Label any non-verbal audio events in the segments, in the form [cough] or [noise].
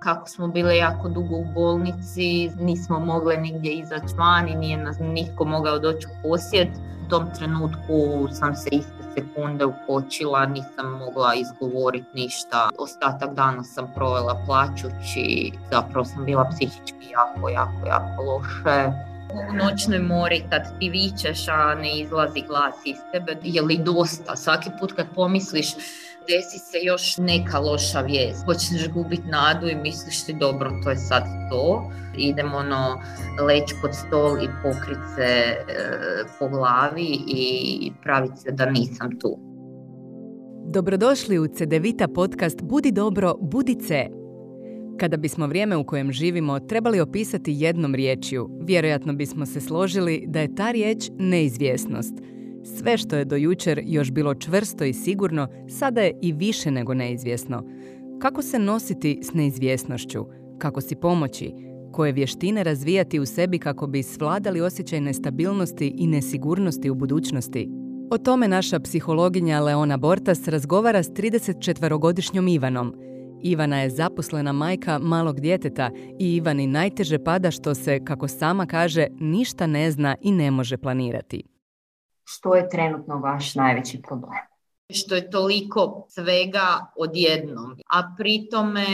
kako smo bile jako dugo u bolnici, nismo mogle nigdje izaći van i nije nas nitko mogao doći u posjed. U tom trenutku sam se iste sekunde ukočila, nisam mogla izgovoriti ništa. Ostatak dana sam provela plaćući, zapravo sam bila psihički jako, jako, jako loše. U noćnoj mori kad ti vičeš, a ne izlazi glas iz tebe, je li dosta? Svaki put kad pomisliš desi se još neka loša vijest. Počneš gubiti nadu i misliš ti dobro, to je sad to. Idemo ono leći pod stol i pokrit se e, po glavi i praviti se da nisam tu. Dobrodošli u Cedevita podcast Budi dobro, budi ce. Kada bismo vrijeme u kojem živimo trebali opisati jednom riječju, vjerojatno bismo se složili da je ta riječ neizvjesnost – sve što je do jučer još bilo čvrsto i sigurno, sada je i više nego neizvjesno. Kako se nositi s neizvjesnošću? Kako si pomoći? Koje vještine razvijati u sebi kako bi svladali osjećaj nestabilnosti i nesigurnosti u budućnosti? O tome naša psihologinja Leona Bortas razgovara s 34-godišnjom Ivanom. Ivana je zaposlena majka malog djeteta i Ivani najteže pada što se, kako sama kaže, ništa ne zna i ne može planirati što je trenutno vaš najveći problem? Što je toliko svega odjednom. A pritome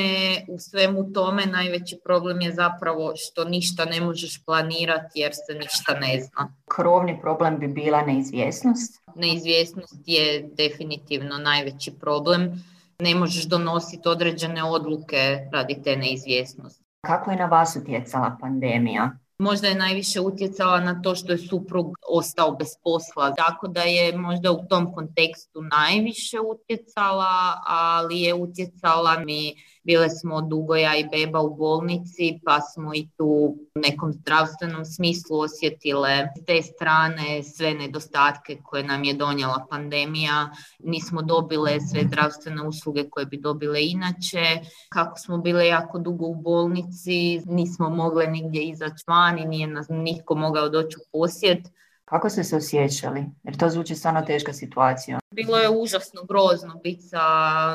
u svemu tome najveći problem je zapravo što ništa ne možeš planirati jer se ništa ne zna. Krovni problem bi bila neizvjesnost? Neizvjesnost je definitivno najveći problem. Ne možeš donositi određene odluke radi te neizvjesnosti. Kako je na vas utjecala pandemija? Možda je najviše utjecala na to što je suprug ostao bez posla, tako da je možda u tom kontekstu najviše utjecala, ali je utjecala mi Bile smo dugo ja i beba u bolnici pa smo i tu u nekom zdravstvenom smislu osjetile s te strane sve nedostatke koje nam je donijela pandemija. Nismo dobile sve zdravstvene usluge koje bi dobile inače. Kako smo bile jako dugo u bolnici, nismo mogle nigdje izaći van i nije nas nitko mogao doći u posjet. Kako ste se osjećali? Jer to zvuči stvarno teška situacija. Bilo je užasno grozno biti sa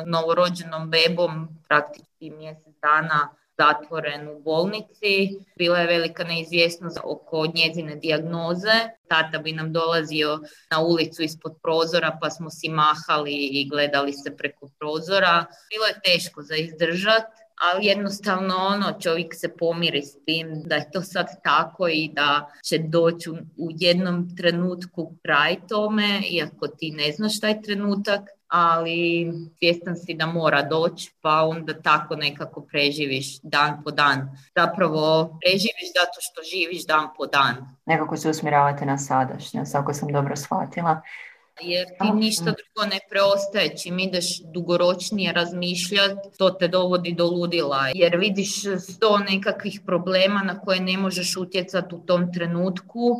novorođenom bebom praktički mjesec dana zatvoren u bolnici. Bila je velika neizvjesnost oko njezine dijagnoze. Tata bi nam dolazio na ulicu ispod prozora pa smo si mahali i gledali se preko prozora. Bilo je teško za izdržat ali jednostavno ono čovjek se pomiri s tim da je to sad tako i da će doći u jednom trenutku kraj tome, iako ti ne znaš taj trenutak, ali svjestan si da mora doći, pa onda tako nekako preživiš dan po dan. Zapravo preživiš zato što živiš dan po dan. Nekako se usmjeravate na sadašnjost, ako sam dobro shvatila jer ti ništa drugo ne preostaje. Čim ideš dugoročnije razmišljati, to te dovodi do ludila. Jer vidiš sto nekakvih problema na koje ne možeš utjecati u tom trenutku.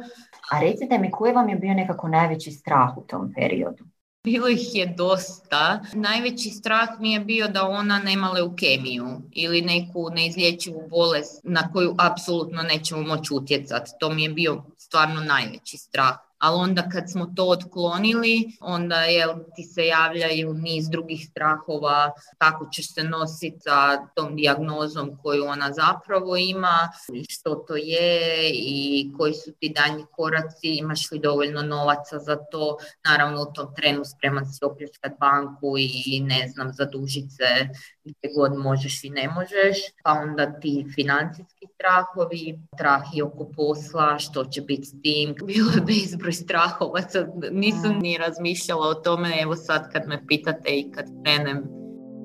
A recite mi, koji vam je bio nekako najveći strah u tom periodu? Bilo ih je dosta. Najveći strah mi je bio da ona nema leukemiju ili neku neizlječivu bolest na koju apsolutno nećemo moći utjecati. To mi je bio stvarno najveći strah ali onda kad smo to otklonili, onda je ti se javljaju niz drugih strahova kako ćeš se nositi sa tom dijagnozom koju ona zapravo ima, što to je i koji su ti danji koraci, imaš li dovoljno novaca za to. Naravno u tom trenu spreman si opljačkat banku i ne znam, zadužiti se gdje god možeš i ne možeš. Pa onda ti financijski strahovi, strah i oko posla, što će biti s tim. [laughs] Bilo je bezbroj strahovaca, nisam ni razmišljala o tome, evo sad kad me pitate i kad krenem.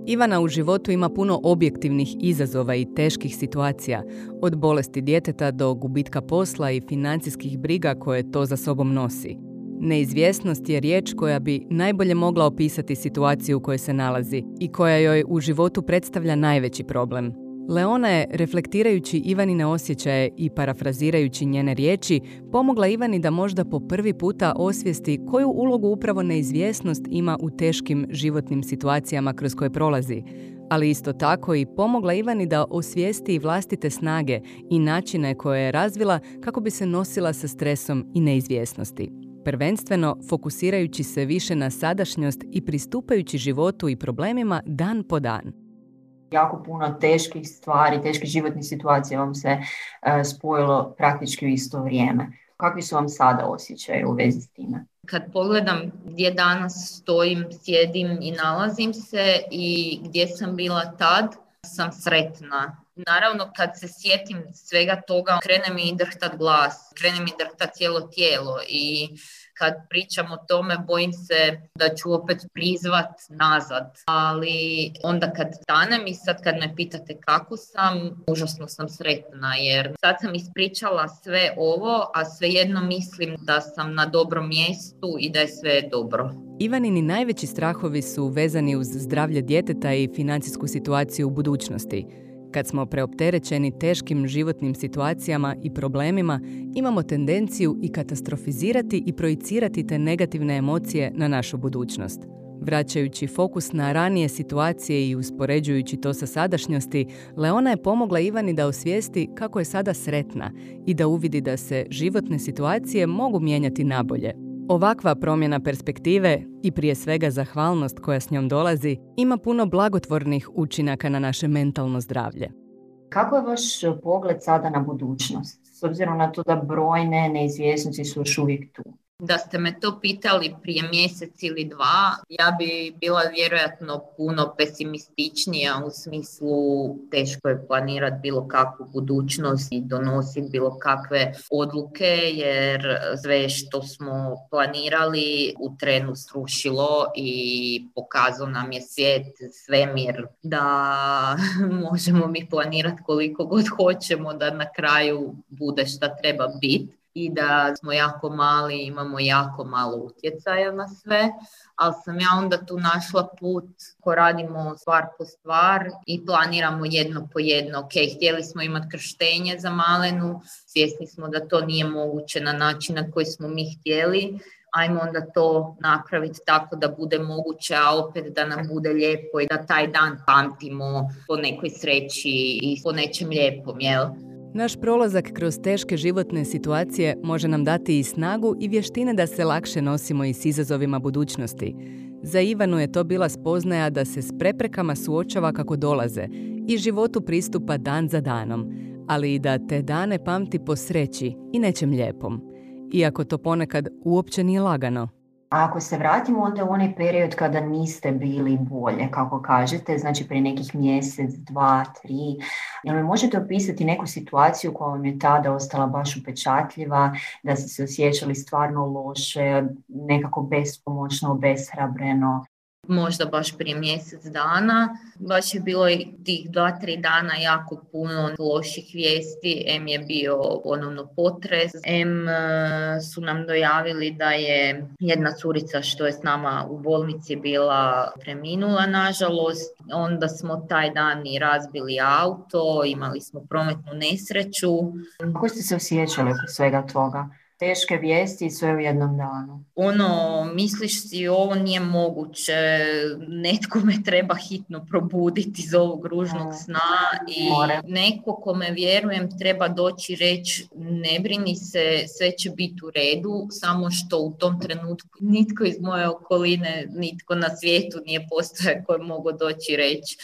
Ivana u životu ima puno objektivnih izazova i teških situacija, od bolesti djeteta do gubitka posla i financijskih briga koje to za sobom nosi. Neizvjesnost je riječ koja bi najbolje mogla opisati situaciju u kojoj se nalazi i koja joj u životu predstavlja najveći problem – Leona je, reflektirajući Ivanine osjećaje i parafrazirajući njene riječi, pomogla Ivani da možda po prvi puta osvijesti koju ulogu upravo neizvjesnost ima u teškim životnim situacijama kroz koje prolazi, ali isto tako i pomogla Ivani da osvijesti vlastite snage i načine koje je razvila kako bi se nosila sa stresom i neizvjesnosti. Prvenstveno fokusirajući se više na sadašnjost i pristupajući životu i problemima dan po dan. jako puno teških stvari, teških životnih situacija vam se e, spojilo praktički u isto vrijeme. Kakvi su vam sada osjećaje u vezi s time? Kad pogledam gdje danas stojim, sjedim i nalazim se i gdje sam bila tad, sam sretna. Naravno, kad se sjetim svega toga, krene mi drhtat glas, krene mi drhtat cijelo tijelo i kad pričam o tome bojim se da ću opet prizvat nazad. Ali onda kad stanem i sad kad me pitate kako sam, užasno sam sretna jer sad sam ispričala sve ovo, a svejedno mislim da sam na dobrom mjestu i da je sve dobro. Ivanini najveći strahovi su vezani uz zdravlje djeteta i financijsku situaciju u budućnosti. Kad smo preopterećeni teškim životnim situacijama i problemima, imamo tendenciju i katastrofizirati i projicirati te negativne emocije na našu budućnost. Vraćajući fokus na ranije situacije i uspoređujući to sa sadašnjosti, Leona je pomogla Ivani da osvijesti kako je sada sretna i da uvidi da se životne situacije mogu mijenjati nabolje, Ovakva promjena perspektive i prije svega zahvalnost koja s njom dolazi ima puno blagotvornih učinaka na naše mentalno zdravlje. Kako je vaš pogled sada na budućnost? S obzirom na to da brojne neizvjesnosti su još uvijek tu. Da ste me to pitali prije mjesec ili dva, ja bi bila vjerojatno puno pesimističnija u smislu teško je planirati bilo kakvu budućnost i donositi bilo kakve odluke jer sve što smo planirali u trenu srušilo i pokazao nam je svijet, svemir da [laughs] možemo mi planirati koliko god hoćemo da na kraju bude šta treba biti i da smo jako mali, imamo jako malo utjecaja na sve, ali sam ja onda tu našla put ko radimo stvar po stvar i planiramo jedno po jedno. Ok, htjeli smo imati krštenje za malenu, svjesni smo da to nije moguće na način na koji smo mi htjeli, ajmo onda to napraviti tako da bude moguće, a opet da nam bude lijepo i da taj dan pamtimo po nekoj sreći i po nečem lijepom, jel? Naš prolazak kroz teške životne situacije može nam dati i snagu i vještine da se lakše nosimo i s izazovima budućnosti. Za Ivanu je to bila spoznaja da se s preprekama suočava kako dolaze i životu pristupa dan za danom, ali i da te dane pamti po sreći i nečem lijepom. Iako to ponekad uopće nije lagano. Ako se vratimo onda u onaj period kada niste bili bolje, kako kažete, znači prije nekih mjesec, dva, tri, jel mi možete opisati neku situaciju koja vam je tada ostala baš upečatljiva, da ste se osjećali stvarno loše, nekako bespomoćno, obeshrabreno? Možda baš prije mjesec dana. Baš je bilo tih dva, tri dana jako puno loših vijesti. M je bio ponovno potres. M e, su nam dojavili da je jedna curica što je s nama u bolnici bila preminula nažalost. Onda smo taj dan i razbili auto, imali smo prometnu nesreću. Kako ste se osjećali svega toga? Teške vijesti i sve u jednom danu. Ono, misliš si ovo nije moguće, netko me treba hitno probuditi iz ovog ružnog sna i More. neko kome vjerujem treba doći reći ne brini se, sve će biti u redu, samo što u tom trenutku nitko iz moje okoline, nitko na svijetu nije postoje koji mogu doći reći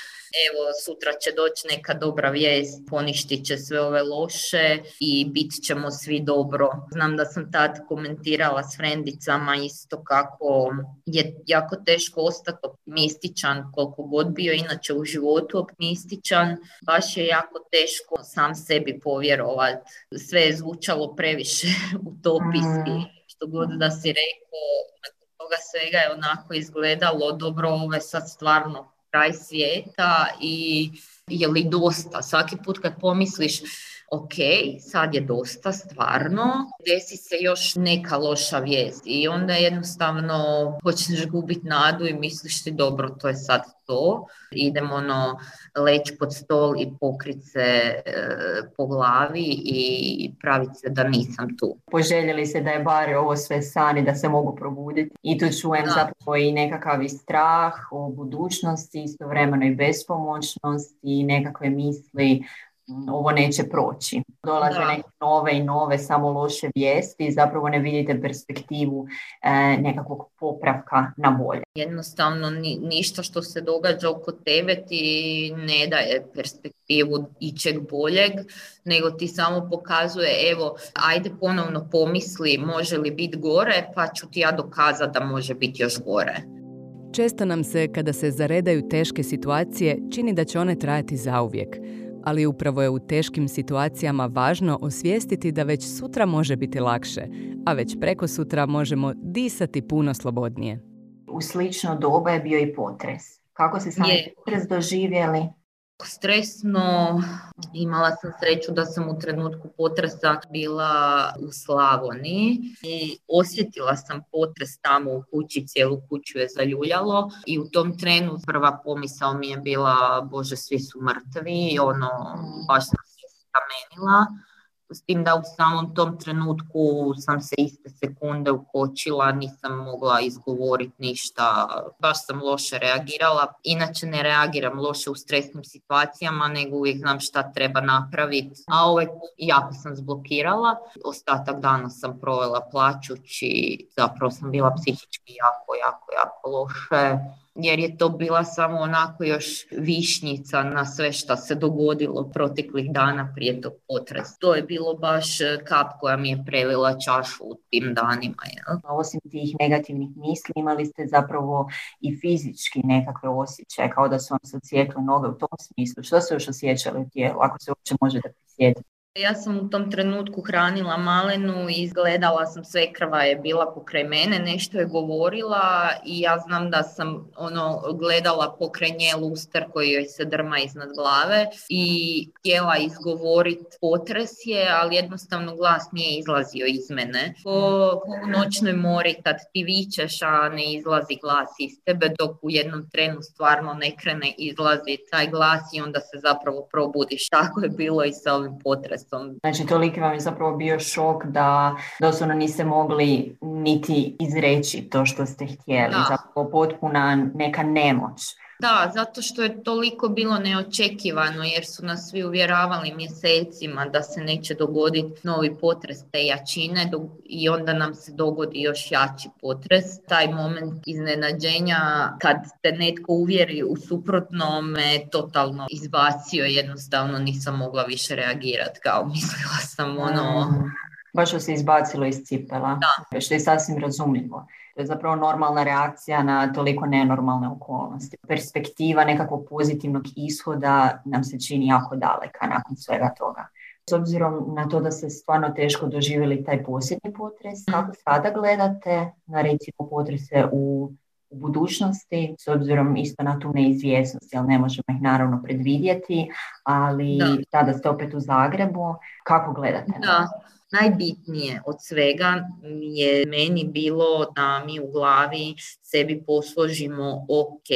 evo sutra će doći neka dobra vijest, poništit će sve ove loše i bit ćemo svi dobro. Znam da sam tad komentirala s frendicama isto kako je jako teško ostati optimističan koliko god bio inače u životu optimističan. Baš je jako teško sam sebi povjerovati. Sve je zvučalo previše [laughs] utopijski. Mm. Što god da si rekao, nakon toga svega je onako izgledalo dobro, ovo je sad stvarno kraj svijeta i je li dosta? Svaki put kad pomisliš ok, sad je dosta stvarno, desi se još neka loša vijest i onda jednostavno počneš gubiti nadu i misliš ti dobro, to je sad to, idemo ono leći pod stol i pokrit se e, po glavi i praviti se da nisam tu. Poželjeli se da je bar ovo sve sani, da se mogu probuditi i tu čujem da. zapravo i nekakav strah o budućnosti, istovremeno i bespomoćnost i nekakve misli ovo neće proći. Dolaze neke nove i nove samo loše vijesti i zapravo ne vidite perspektivu e, nekakvog popravka na bolje. Jednostavno ništa što se događa oko tebe ti ne daje perspektivu ičeg boljeg, nego ti samo pokazuje evo ajde ponovno pomisli može li biti gore pa ću ti ja dokazati da može biti još gore. Često nam se, kada se zaredaju teške situacije, čini da će one trajati zauvijek ali upravo je u teškim situacijama važno osvijestiti da već sutra može biti lakše, a već preko sutra možemo disati puno slobodnije. U slično doba je bio i potres. Kako se sami potres doživjeli? Stresno. Imala sam sreću da sam u trenutku potresa bila u Slavoniji i osjetila sam potres tamo u kući, cijelu kuću je zaljuljalo i u tom trenu prva pomisao mi je bila Bože svi su mrtvi, ono baš sam se s tim da u samom tom trenutku sam se iste sekunde ukočila, nisam mogla izgovoriti ništa, baš sam loše reagirala. Inače ne reagiram loše u stresnim situacijama, nego uvijek znam šta treba napraviti. A ovaj jako sam zblokirala. Ostatak dana sam provela plaćući, zapravo sam bila psihički jako, jako, jako loše jer je to bila samo onako još višnjica na sve što se dogodilo proteklih dana prije tog potresa. To je bilo baš e, kap koja mi je prelila čašu u tim danima. Jel? Osim tih negativnih misli imali ste zapravo i fizički nekakve osjećaje, kao da su vam se osjetile noge u tom smislu. Što se još osjećali u tijelu, ako se uopće možete prisjetiti? Ja sam u tom trenutku hranila malenu i izgledala sam sve krva je bila pokraj mene, nešto je govorila i ja znam da sam ono gledala pokraj nje luster koji joj se drma iznad glave i htjela izgovoriti potres je, ali jednostavno glas nije izlazio iz mene. Ko, u noćnoj mori kad ti vičeš, a ne izlazi glas iz tebe, dok u jednom trenu stvarno ne krene izlazi taj glas i onda se zapravo probudiš. Tako je bilo i sa ovim potresom Znači toliki vam je zapravo bio šok da doslovno niste mogli niti izreći to što ste htjeli. Da. Zapravo potpuna neka nemoć. Da, zato što je toliko bilo neočekivano jer su nas svi uvjeravali mjesecima da se neće dogoditi novi potres te jačine i onda nam se dogodi još jači potres. Taj moment iznenađenja kad te netko uvjeri u suprotno me totalno izbacio, jednostavno nisam mogla više reagirati kao [laughs] mislila sam ono... Baš se izbacilo iz cipela, da. što je sasvim razumljivo. To je zapravo normalna reakcija na toliko nenormalne okolnosti. Perspektiva nekakvog pozitivnog ishoda nam se čini jako daleka nakon svega toga. S obzirom na to da ste stvarno teško doživjeli taj posljednji potres, kako sada gledate na recimo potrese u u budućnosti, s obzirom isto na tu neizvjesnost, jer ne možemo ih naravno predvidjeti, ali da. tada ste opet u Zagrebu, kako gledate? Da, Najbitnije od svega je meni bilo da mi u glavi sebi posložimo ok,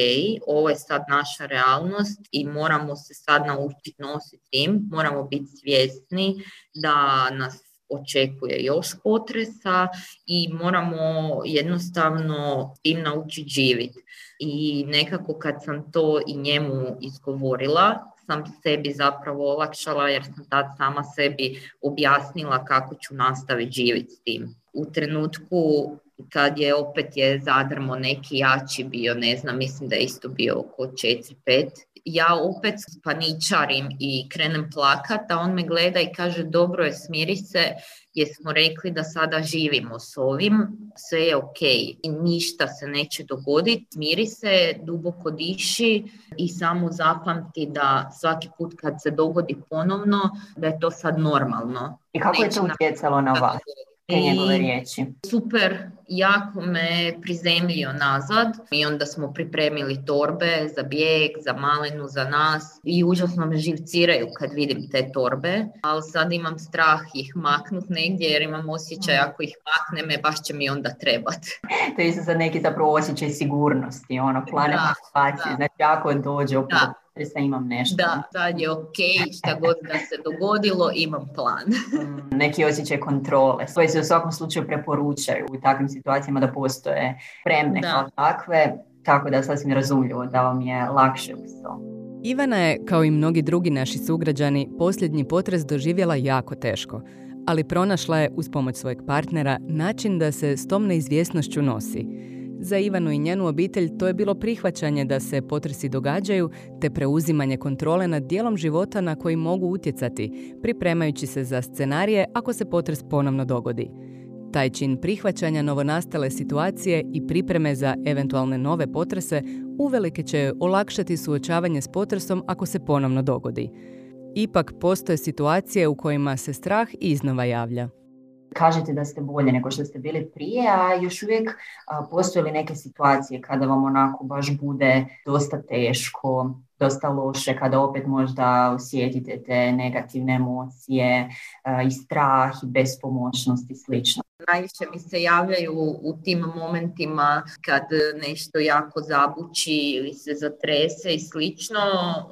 ovo je sad naša realnost i moramo se sad naučiti nositi tim, moramo biti svjesni da nas očekuje još potresa i moramo jednostavno tim naučiti živjeti. I nekako kad sam to i njemu izgovorila, sam sebi zapravo olakšala jer sam tad sama sebi objasnila kako ću nastaviti živjeti s tim. U trenutku kad je opet je zadrmo neki jači bio, ne znam, mislim da je isto bio oko 4-5, ja opet paničarim i krenem plakat, a on me gleda i kaže dobro je, smiri se, jer smo rekli da sada živimo s ovim, sve je ok i ništa se neće dogoditi, smiri se, duboko diši i samo zapamti da svaki put kad se dogodi ponovno, da je to sad normalno. I kako je to utjecalo na vas? Te njegove riječi. Super, jako me prizemljio nazad i onda smo pripremili torbe za bijeg, za malenu, za nas i užasno me živciraju kad vidim te torbe, ali sad imam strah ih maknut negdje jer imam osjećaj ako ih makne me baš će mi onda trebat. [laughs] to je isto sad neki zapravo osjećaj sigurnosti, ono, plane znači ako dođe opet da imam nešto. Da, sad je ok, šta god da se dogodilo, imam plan. [laughs] Mm, neki osjećaj kontrole, koji se u svakom slučaju preporučaju u takvim situacijama da postoje spremne kao takve, tako da sasvim razumljivo da vam je lakše uz to. Ivana je, kao i mnogi drugi naši sugrađani, posljednji potres doživjela jako teško, ali pronašla je, uz pomoć svojeg partnera, način da se s tom neizvjesnošću nosi. Za Ivanu i njenu obitelj to je bilo prihvaćanje da se potresi događaju te preuzimanje kontrole nad dijelom života na koji mogu utjecati, pripremajući se za scenarije ako se potres ponovno dogodi. Taj čin prihvaćanja novonastale situacije i pripreme za eventualne nove potrese uvelike će olakšati suočavanje s potresom ako se ponovno dogodi. Ipak postoje situacije u kojima se strah iznova javlja kažete da ste bolje nego što ste bili prije, a još uvijek postoje li neke situacije kada vam onako baš bude dosta teško, dosta loše, kada opet možda osjetite te negativne emocije i strah i bespomoćnost i slično? Najviše mi se javljaju u tim momentima kad nešto jako zabuči ili se zatrese i slično,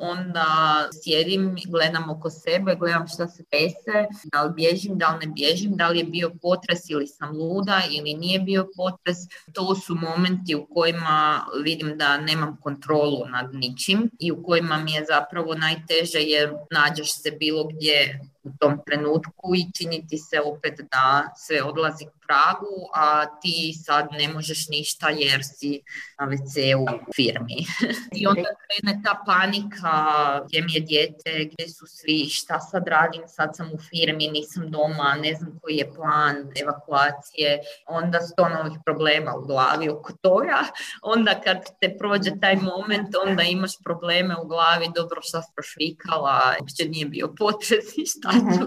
onda sjedim i gledam oko sebe, gledam šta se dese, da li bježim, da li ne bježim, da li je bio potres ili sam luda ili nije bio potres. To su momenti u kojima vidim da nemam kontrolu nad ničim i u kojima mi je zapravo najteže jer nađeš se bilo gdje u tom trenutku i činiti se opet da sve odlazi pragu, a ti sad ne možeš ništa jer si na WC u firmi. [laughs] I onda krene ta panika, gdje mi je dijete, gdje su svi, šta sad radim, sad sam u firmi, nisam doma, ne znam koji je plan evakuacije, onda sto novih problema u glavi oko toga. [laughs] Onda kad te prođe taj moment, onda imaš probleme u glavi, dobro šta si prošvikala, uopće nije bio potres i šta ću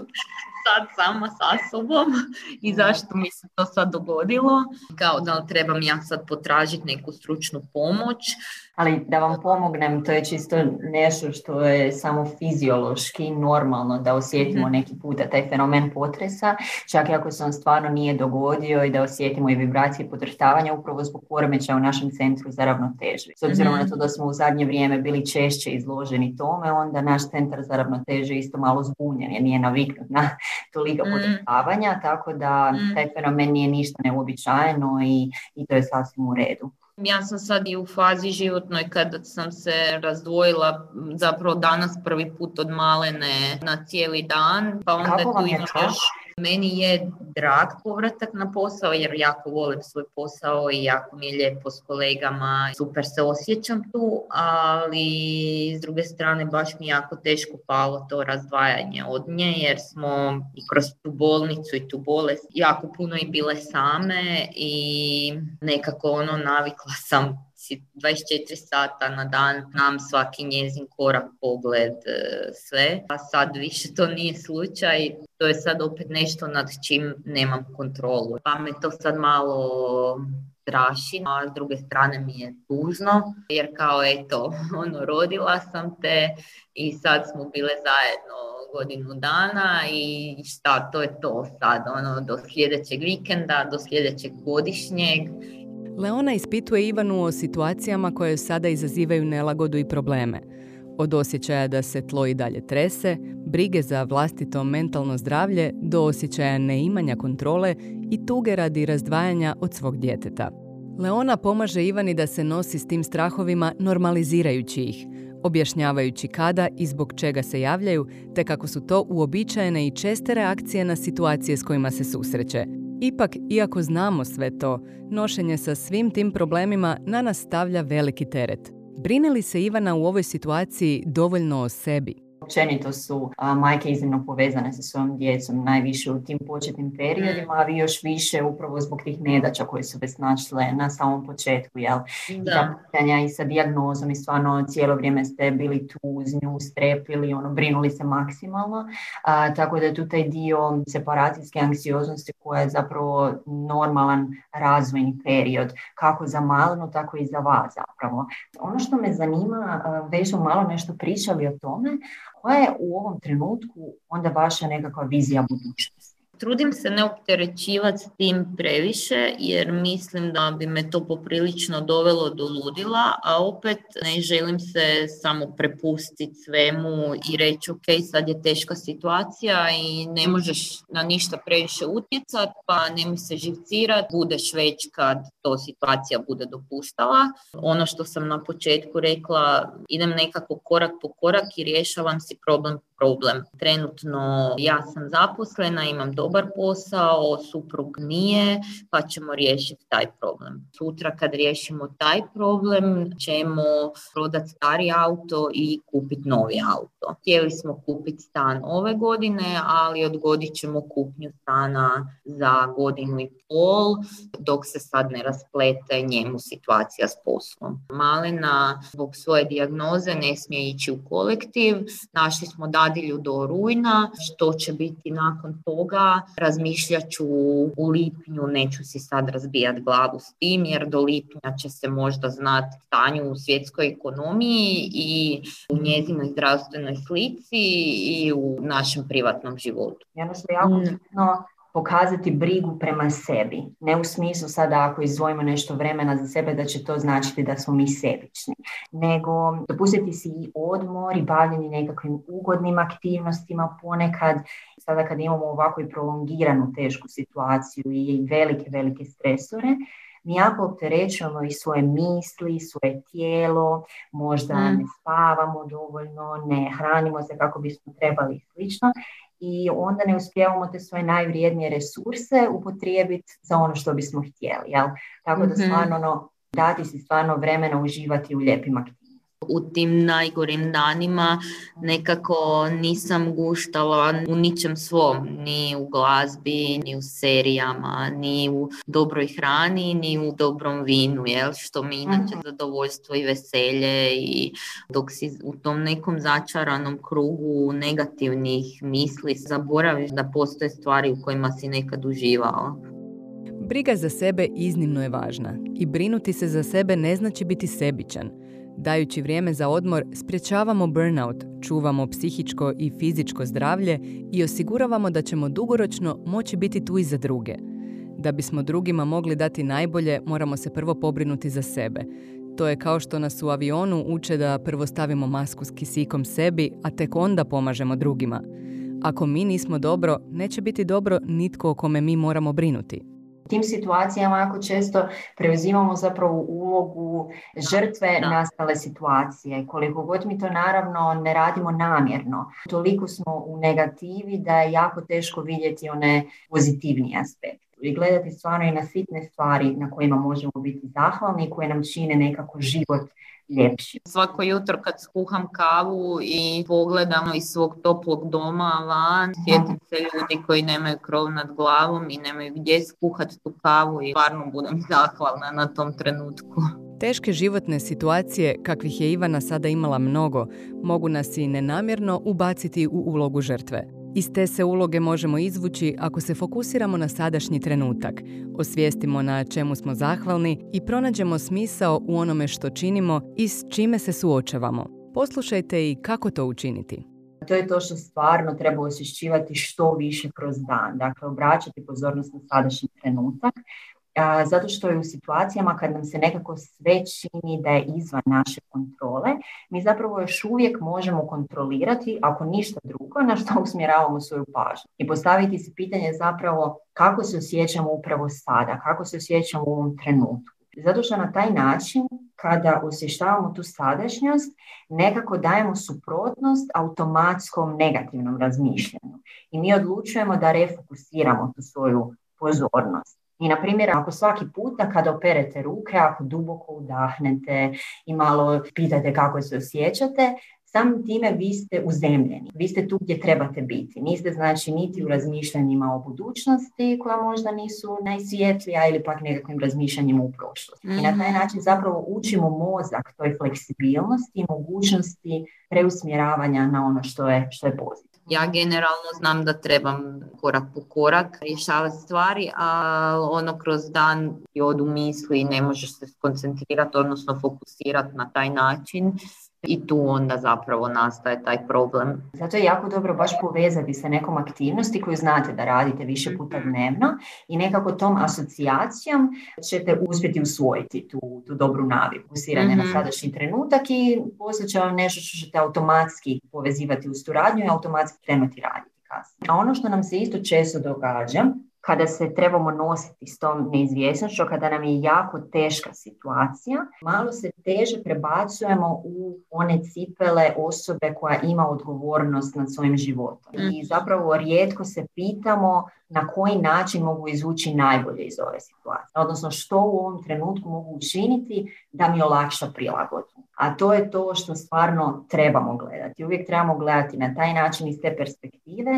sad sama sa sobom i zašto mi se to sad dogodilo. Kao da li trebam ja sad potražiti neku stručnu pomoć ali da vam pomognem, to je čisto nešto što je samo fiziološki normalno da osjetimo mhm. neki puta taj fenomen potresa, čak i ako se on stvarno nije dogodio i da osjetimo i vibracije potrštavanja upravo zbog poremećaja u našem centru za ravnotežu. S obzirom na mhm. to da smo u zadnje vrijeme bili češće izloženi tome, onda naš centar za ravnotežu je isto malo zbunjen jer nije naviknut na toliko mm. potrštavanja, tako da mhm. taj fenomen nije ništa neuobičajeno i, i to je sasvim u redu. Ja sam sad i u fazi životnoj kada sam se razdvojila zapravo danas prvi put od malene na cijeli dan. Pa onda Kako tu imaš meni je drag povratak na posao jer jako volim svoj posao i jako mi je lijepo s kolegama, super se osjećam tu, ali s druge strane baš mi jako teško palo to razdvajanje od nje jer smo i kroz tu bolnicu i tu bolest jako puno i bile same i nekako ono navikla sam 24 sata na dan, znam svaki njezin korak, pogled, e, sve. A sad više to nije slučaj, to je sad opet nešto nad čim nemam kontrolu. Pa me to sad malo straši, a s druge strane mi je tužno, jer kao eto, [laughs] ono, rodila sam te i sad smo bile zajedno godinu dana i šta, to je to sad, ono, do sljedećeg vikenda, do sljedećeg godišnjeg Leona ispituje Ivanu o situacijama koje sada izazivaju nelagodu i probleme. Od osjećaja da se tlo i dalje trese, brige za vlastito mentalno zdravlje do osjećaja neimanja kontrole i tuge radi razdvajanja od svog djeteta. Leona pomaže Ivani da se nosi s tim strahovima normalizirajući ih, objašnjavajući kada i zbog čega se javljaju, te kako su to uobičajene i česte reakcije na situacije s kojima se susreće, Ipak, iako znamo sve to, nošenje sa svim tim problemima na nas stavlja veliki teret. Brine li se Ivana u ovoj situaciji dovoljno o sebi? Općenito su a, majke iznimno povezane sa svojom djecom, najviše u tim početnim periodima, a vi još više upravo zbog tih nedaća koje su već našle na samom početku, jel? Da. pitanja i sa dijagnozom i stvarno cijelo vrijeme ste bili tu uz nju, strepili, ono, brinuli se maksimalno, a, tako da je tu taj dio separacijske anksioznosti koja je zapravo normalan razvojni period, kako za malenu, tako i za vas zapravo. Ono što me zanima, već malo nešto pričali o tome, koja je u ovom trenutku onda vaša nekakva vizija budućnosti? Trudim se ne opterećivati s tim previše jer mislim da bi me to poprilično dovelo do ludila, a opet ne želim se samo prepustiti svemu i reći ok, sad je teška situacija i ne možeš na ništa previše utjecati, pa nemoj se živcirati, budeš već kad to situacija bude dopuštala. Ono što sam na početku rekla, idem nekako korak po korak i rješavam si problem problem. Trenutno ja sam zaposlena, imam dobar posao, suprug nije, pa ćemo riješiti taj problem. Sutra kad riješimo taj problem ćemo prodati stari auto i kupiti novi auto. Htjeli smo kupiti stan ove godine, ali odgodit ćemo kupnju stana za godinu i pol, dok se sad ne rasplete njemu situacija s poslom. Malena zbog svoje dijagnoze ne smije ići u kolektiv, našli smo dadilju do rujna, što će biti nakon toga, razmišljat ću u lipnju, neću si sad razbijati glavu s tim, jer do lipnja će se možda znati stanju u svjetskoj ekonomiji i u njezinoj zdravstvenoj slici i u našem privatnom životu. jako mm pokazati brigu prema sebi. Ne u smislu sada ako izdvojimo nešto vremena za sebe da će to značiti da smo mi sebični, nego dopustiti si i odmor i bavljeni nekakvim ugodnim aktivnostima ponekad. Sada kad imamo ovako i prolongiranu tešku situaciju i velike, velike stresore, mi jako opterećujemo i svoje misli, svoje tijelo, možda mm. ne spavamo dovoljno, ne hranimo se kako bismo trebali i slično i onda ne uspijevamo te svoje najvrijednije resurse upotrijebiti za ono što bismo htjeli. Jel? Tako da mhm. stvarno ono, dati si stvarno vremena uživati u lijepim aktivnostima u tim najgorim danima nekako nisam guštala u ničem svom, ni u glazbi, ni u serijama, ni u dobroj hrani, ni u dobrom vinu, jel? što mi inače mhm. zadovoljstvo i veselje i dok si u tom nekom začaranom krugu negativnih misli zaboraviš da postoje stvari u kojima si nekad uživao. Briga za sebe iznimno je važna i brinuti se za sebe ne znači biti sebičan. Dajući vrijeme za odmor, sprječavamo burnout, čuvamo psihičko i fizičko zdravlje i osiguravamo da ćemo dugoročno moći biti tu i za druge. Da bismo drugima mogli dati najbolje, moramo se prvo pobrinuti za sebe. To je kao što nas u avionu uče da prvo stavimo masku s kisikom sebi, a tek onda pomažemo drugima. Ako mi nismo dobro, neće biti dobro nitko o kome mi moramo brinuti tim situacijama jako često preuzimamo zapravo ulogu žrtve nastale situacije. Koliko god mi to naravno ne radimo namjerno, toliko smo u negativi da je jako teško vidjeti one pozitivnije aspekte i gledati stvarno i na sitne stvari na kojima možemo biti zahvalni i koje nam čine nekako život ljepši. Svako jutro kad skuham kavu i pogledamo iz svog toplog doma van, sjetim se ljudi koji nemaju krov nad glavom i nemaju gdje skuhati tu kavu i stvarno budem [laughs] zahvalna na tom trenutku. Teške životne situacije, kakvih je Ivana sada imala mnogo, mogu nas i nenamjerno ubaciti u ulogu žrtve. Iz te se uloge možemo izvući ako se fokusiramo na sadašnji trenutak, osvijestimo na čemu smo zahvalni i pronađemo smisao u onome što činimo i s čime se suočavamo. Poslušajte i kako to učiniti. To je to što stvarno treba osvješćivati što više kroz dan. Dakle, obraćati pozornost na sadašnji trenutak, zato što je u situacijama kad nam se nekako sve čini da je izvan naše kontrole, mi zapravo još uvijek možemo kontrolirati, ako ništa drugo, na što [laughs] usmjeravamo svoju pažnju. I postaviti se pitanje zapravo kako se osjećamo upravo sada, kako se osjećamo u ovom trenutku. Zato što na taj način, kada osještavamo tu sadašnjost, nekako dajemo suprotnost automatskom negativnom razmišljanju. I mi odlučujemo da refokusiramo tu svoju pozornost. I na primjer, ako svaki puta kada operete ruke, ako duboko udahnete i malo pitate kako se osjećate, samim time vi ste uzemljeni. Vi ste tu gdje trebate biti. Niste znači niti u razmišljanjima o budućnosti koja možda nisu najsvjetlija ili pak nekakvim razmišljanjima u prošlosti. I na taj mhm. način zapravo učimo mozak toj fleksibilnosti i mogućnosti preusmjeravanja na ono što je, što je pozitivno. Ja generalno znam da trebam korak po korak rješavati stvari, a ono kroz dan i odu misli i ne možeš se skoncentrirati, odnosno fokusirati na taj način i tu onda zapravo nastaje taj problem. Zato je jako dobro baš povezati sa nekom aktivnosti koju znate da radite više puta Mhm. dnevno i nekako tom asocijacijom ćete uspjeti usvojiti tu, tu dobru naviku, usiranje na Mhm. sadašnji trenutak i postat će vam nešto što ćete automatski povezivati uz tu radnju i automatski krenuti raditi kasnije. A ono što nam se isto često događa, kada se trebamo nositi s tom neizvjesnošću, kada nam je jako teška situacija, malo se teže prebacujemo u one cipele osobe koja ima odgovornost nad svojim životom. I Mhm. zapravo rijetko se pitamo na koji način mogu izvući najbolje iz ove situacije. Odnosno što u ovom trenutku mogu učiniti da mi olakša prilagodbu. A to je to što stvarno trebamo gledati. Uvijek trebamo gledati na taj način iz te perspektive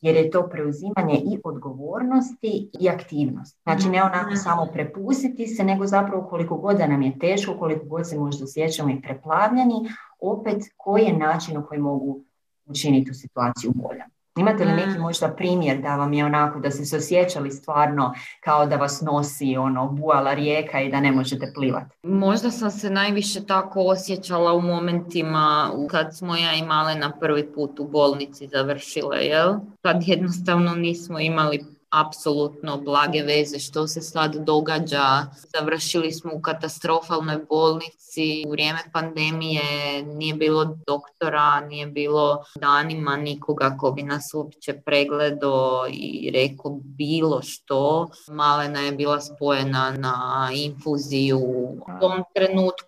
jer je to preuzimanje i odgovornosti i aktivnosti. Znači ne onako samo prepustiti se, nego zapravo koliko god da nam je teško, koliko god se možda osjećamo i preplavljeni, opet koji je način u koji mogu učiniti tu situaciju boljom. Imate li neki možda primjer da vam je onako da ste se osjećali stvarno kao da vas nosi ono bujala rijeka i da ne možete plivati? Možda sam se najviše tako osjećala u momentima kad smo ja i Malena prvi put u bolnici završile, jel? Kad jednostavno nismo imali apsolutno blage veze što se sad događa. Završili smo u katastrofalnoj bolnici u vrijeme pandemije, nije bilo doktora, nije bilo danima nikoga ko bi nas uopće pregledao i rekao bilo što. Malena je bila spojena na infuziju u tom trenutku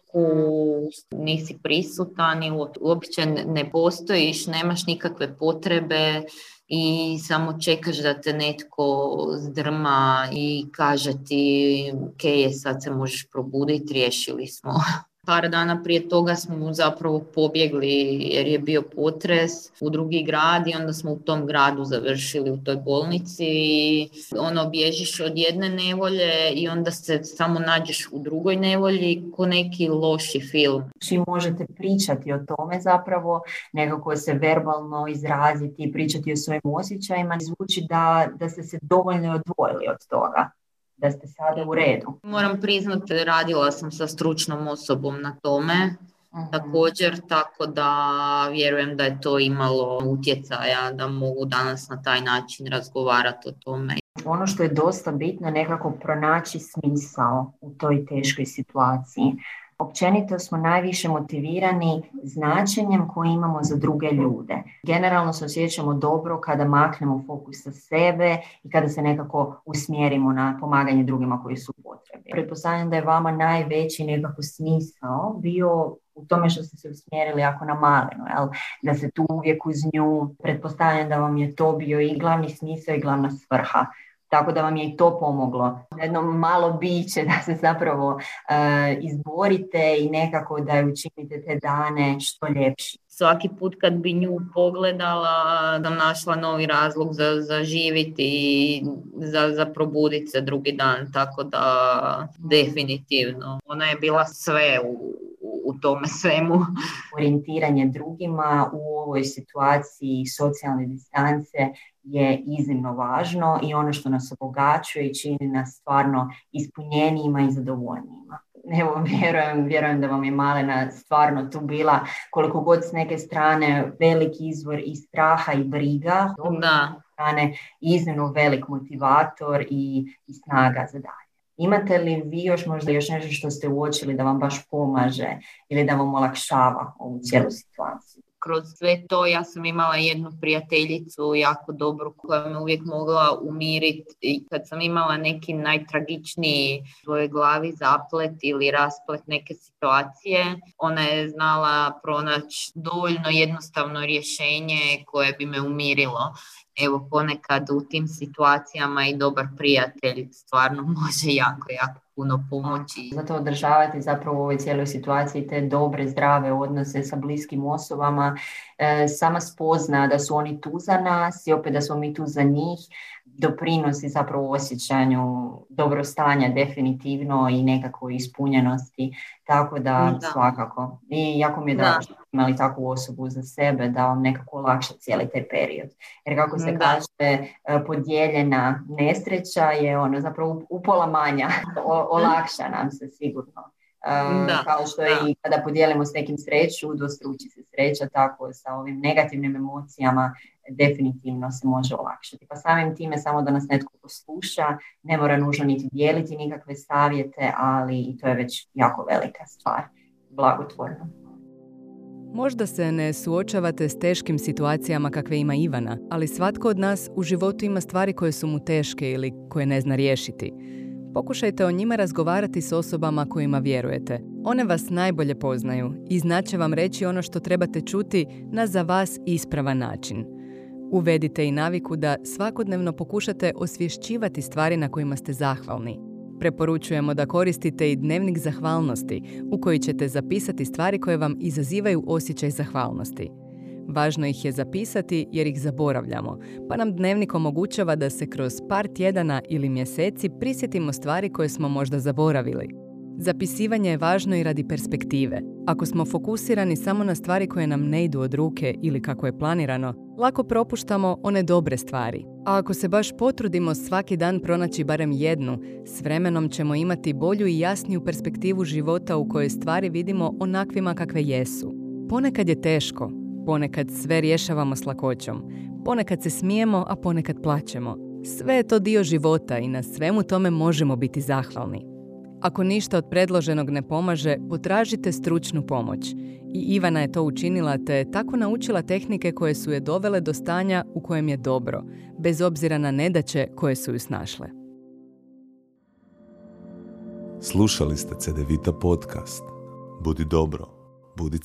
nisi prisutan i uop- uopće ne postojiš, nemaš nikakve potrebe i samo čekaš da te netko zdrma i kaže ti ok, sad se možeš probuditi, riješili smo. Par dana prije toga smo zapravo pobjegli jer je bio potres u drugi grad i onda smo u tom gradu završili u toj bolnici i ono bježiš od jedne nevolje i onda se samo nađeš u drugoj nevolji ko neki loši film. Čim možete pričati o tome zapravo, nekako se verbalno izraziti i pričati o svojim osjećajima, zvuči da, da ste se dovoljno odvojili od toga, da ste sada u redu. Moram priznati, radila sam sa stručnom osobom na tome Mhm. također, tako da vjerujem da je to imalo utjecaja da mogu danas na taj način razgovarati o tome. Ono što je dosta bitno nekako pronaći smisao u toj teškoj situaciji. Općenito smo najviše motivirani značenjem koje imamo za druge ljude. Generalno se osjećamo dobro kada maknemo fokus sa sebe i kada se nekako usmjerimo na pomaganje drugima koji su potrebi. Pretpostavljam da je vama najveći nekako smisao bio u tome što ste se usmjerili jako na malenu, jel? da se tu uvijek uz nju, pretpostavljam da vam je to bio i glavni smisao i glavna svrha. Tako da vam je i to pomoglo. Jedno malo biće [laughs] da se zapravo e, izborite i nekako da učinite te dane što ljepši. Svaki put kad bi nju pogledala, da našla novi razlog za, za živiti i za, za probuditi se drugi dan, tako da definitivno. Ona je bila sve u, u- u tome svemu. Orijentiranje drugima u ovoj situaciji socijalne distance je iznimno važno i ono što nas obogaćuje i čini nas stvarno ispunjenijima i zadovoljnijima. Evo, [laughs] vjerujem, vjerujem da vam je Malena stvarno tu bila koliko god s neke strane veliki izvor i straha i briga, s druge Da. strane iznimno velik motivator i, i snaga za dalje. Imate li vi još možda još nešto što ste uočili da vam baš pomaže ili da vam olakšava ovu cijelu situaciju? Kroz sve to ja sam imala jednu prijateljicu jako dobru koja me uvijek mogla umiriti i kad sam imala neki najtragičniji svojoj glavi zaplet ili rasplet neke situacije, ona je znala pronaći dovoljno jednostavno rješenje koje bi me umirilo. Evo ponekad u tim situacijama i dobar prijatelj stvarno [laughs] može jako, jako puno pomoći. Zato održavati zapravo u ovoj cijeloj situaciji te dobre, zdrave odnose sa bliskim osobama, sama spozna da su oni tu za nas i opet da smo mi tu za njih, doprinosi zapravo osjećanju dobrostanja definitivno i nekako ispunjenosti, tako da, Da. svakako. I jako mi je Da. drago što imali takvu osobu za sebe da vam nekako olakša cijeli taj period. Jer kako se Da. kaže, e, podijeljena nesreća je ono zapravo upola manja, [laughs] o, olakša nam se sigurno da, kao što je i kada podijelimo s nekim sreću, dostruči se sreća, tako sa ovim negativnim emocijama definitivno se može olakšati. Pa samim time samo da nas netko posluša, ne mora nužno niti dijeliti nikakve savjete, ali i to je već jako velika stvar, blagotvorno. Možda se ne suočavate s teškim situacijama kakve ima Ivana, ali svatko od nas u životu ima stvari koje su mu teške ili koje ne zna riješiti. Pokušajte o njima razgovarati s osobama kojima vjerujete. One vas najbolje poznaju i znaće vam reći ono što trebate čuti na za vas ispravan način. Uvedite i naviku da svakodnevno pokušate osvješćivati stvari na kojima ste zahvalni. Preporučujemo da koristite i dnevnik zahvalnosti u koji ćete zapisati stvari koje vam izazivaju osjećaj zahvalnosti. Važno ih je zapisati jer ih zaboravljamo, pa nam dnevnik omogućava da se kroz par tjedana ili mjeseci prisjetimo stvari koje smo možda zaboravili. Zapisivanje je važno i radi perspektive. Ako smo fokusirani samo na stvari koje nam ne idu od ruke ili kako je planirano, lako propuštamo one dobre stvari. A ako se baš potrudimo svaki dan pronaći barem jednu, s vremenom ćemo imati bolju i jasniju perspektivu života u kojoj stvari vidimo onakvima kakve jesu. Ponekad je teško, ponekad sve rješavamo s lakoćom, ponekad se smijemo, a ponekad plaćemo. Sve je to dio života i na svemu tome možemo biti zahvalni. Ako ništa od predloženog ne pomaže, potražite stručnu pomoć. I Ivana je to učinila te je tako naučila tehnike koje su je dovele do stanja u kojem je dobro, bez obzira na nedaće koje su ju snašle. Slušali ste CDVita podcast. Budi dobro, budi.